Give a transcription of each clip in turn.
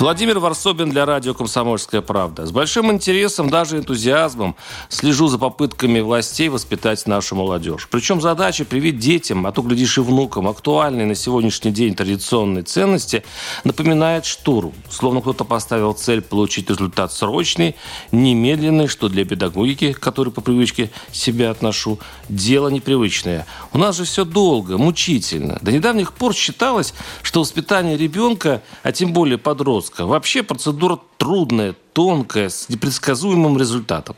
Владимир Варсобин для радио «Комсомольская правда». С большим интересом, даже энтузиазмом слежу за попытками властей воспитать нашу молодежь. Причем задача привить детям, а то, глядишь, и внукам, актуальные на сегодняшний день традиционные ценности напоминает штурм. Словно кто-то поставил цель получить результат срочный, немедленный, что для педагогики, к которой по привычке себя отношу, дело непривычное. У нас же все долго, мучительно. До недавних пор считалось, что воспитание ребенка, а тем более подростка, жестко. Вообще процедура трудная, тонкая, с непредсказуемым результатом.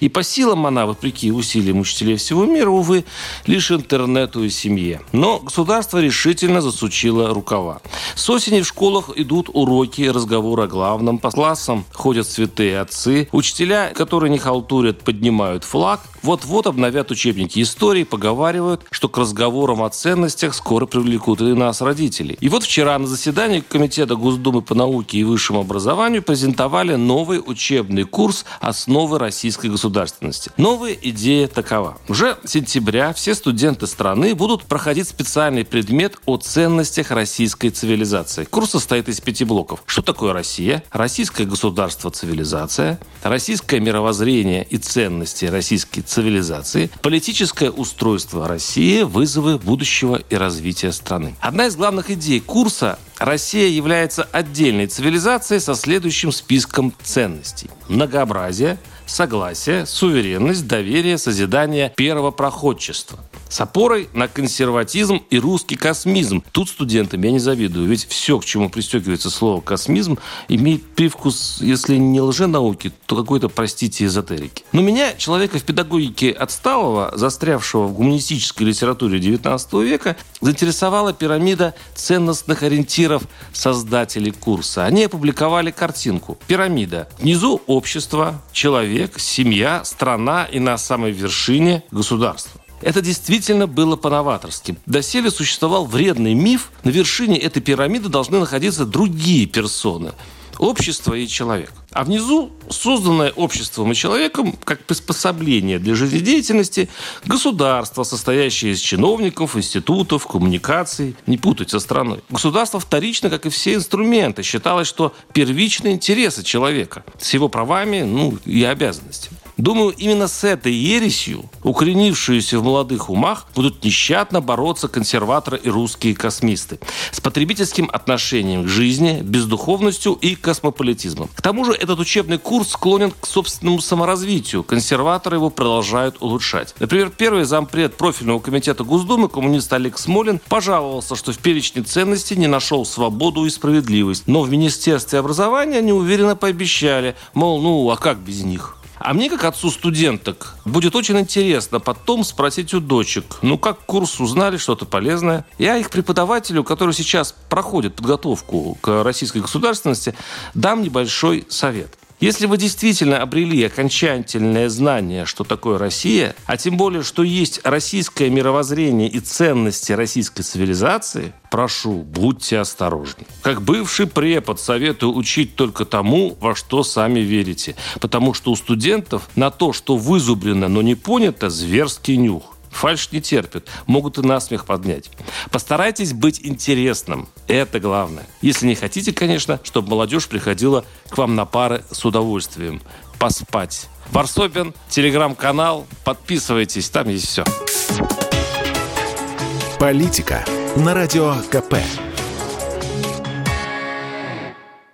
И по силам она, вопреки усилиям учителей всего мира, увы, лишь интернету и семье. Но государство решительно засучило рукава. С осени в школах идут уроки, разговоры о главном. По классам ходят святые отцы. Учителя, которые не халтурят, поднимают флаг. Вот-вот обновят учебники истории, поговаривают, что к разговорам о ценностях скоро привлекут и нас, родителей. И вот вчера на заседании Комитета Госдумы по науке и высшему образованию презентовали новый учебный курс «Основы российской государственности». Новая идея такова. Уже с сентября все студенты страны будут проходить специальный предмет о ценностях российской цивилизации. Курс состоит из пяти блоков. Что такое Россия? Российское государство цивилизация, российское мировоззрение и ценности российской цивилизации, политическое устройство России, вызовы будущего и развития страны. Одна из главных идей курса Россия является отдельной цивилизацией со следующим списком ценностей. Многообразие, согласие, суверенность, доверие, созидание, первопроходчество с опорой на консерватизм и русский космизм. Тут студентам я не завидую, ведь все, к чему пристегивается слово космизм, имеет привкус, если не лженауки, то какой-то, простите, эзотерики. Но меня, человека в педагогике отсталого, застрявшего в гуманистической литературе XIX века, заинтересовала пирамида ценностных ориентиров создателей курса. Они опубликовали картинку. Пирамида. Внизу общество, человек, семья, страна и на самой вершине государство. Это действительно было по-новаторски. Доселе существовал вредный миф, на вершине этой пирамиды должны находиться другие персоны общество и человек. А внизу созданное обществом и человеком как приспособление для жизнедеятельности государство, состоящее из чиновников, институтов, коммуникаций. Не путать со страной. Государство вторично, как и все инструменты. Считалось, что первичные интересы человека с его правами ну, и обязанностями. Думаю, именно с этой ересью, укоренившуюся в молодых умах, будут нещадно бороться консерваторы и русские космисты. С потребительским отношением к жизни, бездуховностью и космополитизмом. К тому же этот учебный курс склонен к собственному саморазвитию. Консерваторы его продолжают улучшать. Например, первый зампред профильного комитета Госдумы, коммунист Олег Смолин, пожаловался, что в перечне ценностей не нашел свободу и справедливость. Но в Министерстве образования неуверенно пообещали, мол, ну а как без них? А мне, как отцу студенток, будет очень интересно потом спросить у дочек, ну как курс узнали что-то полезное. Я их преподавателю, который сейчас проходит подготовку к российской государственности, дам небольшой совет. Если вы действительно обрели окончательное знание, что такое Россия, а тем более, что есть российское мировоззрение и ценности российской цивилизации, прошу, будьте осторожны. Как бывший препод советую учить только тому, во что сами верите. Потому что у студентов на то, что вызубрено, но не понято, зверский нюх. Фальш не терпят, могут и насмех поднять. Постарайтесь быть интересным. Это главное. Если не хотите, конечно, чтобы молодежь приходила к вам на пары с удовольствием. Поспать. Варсобин, телеграм-канал. Подписывайтесь, там есть все. Политика на радио КП.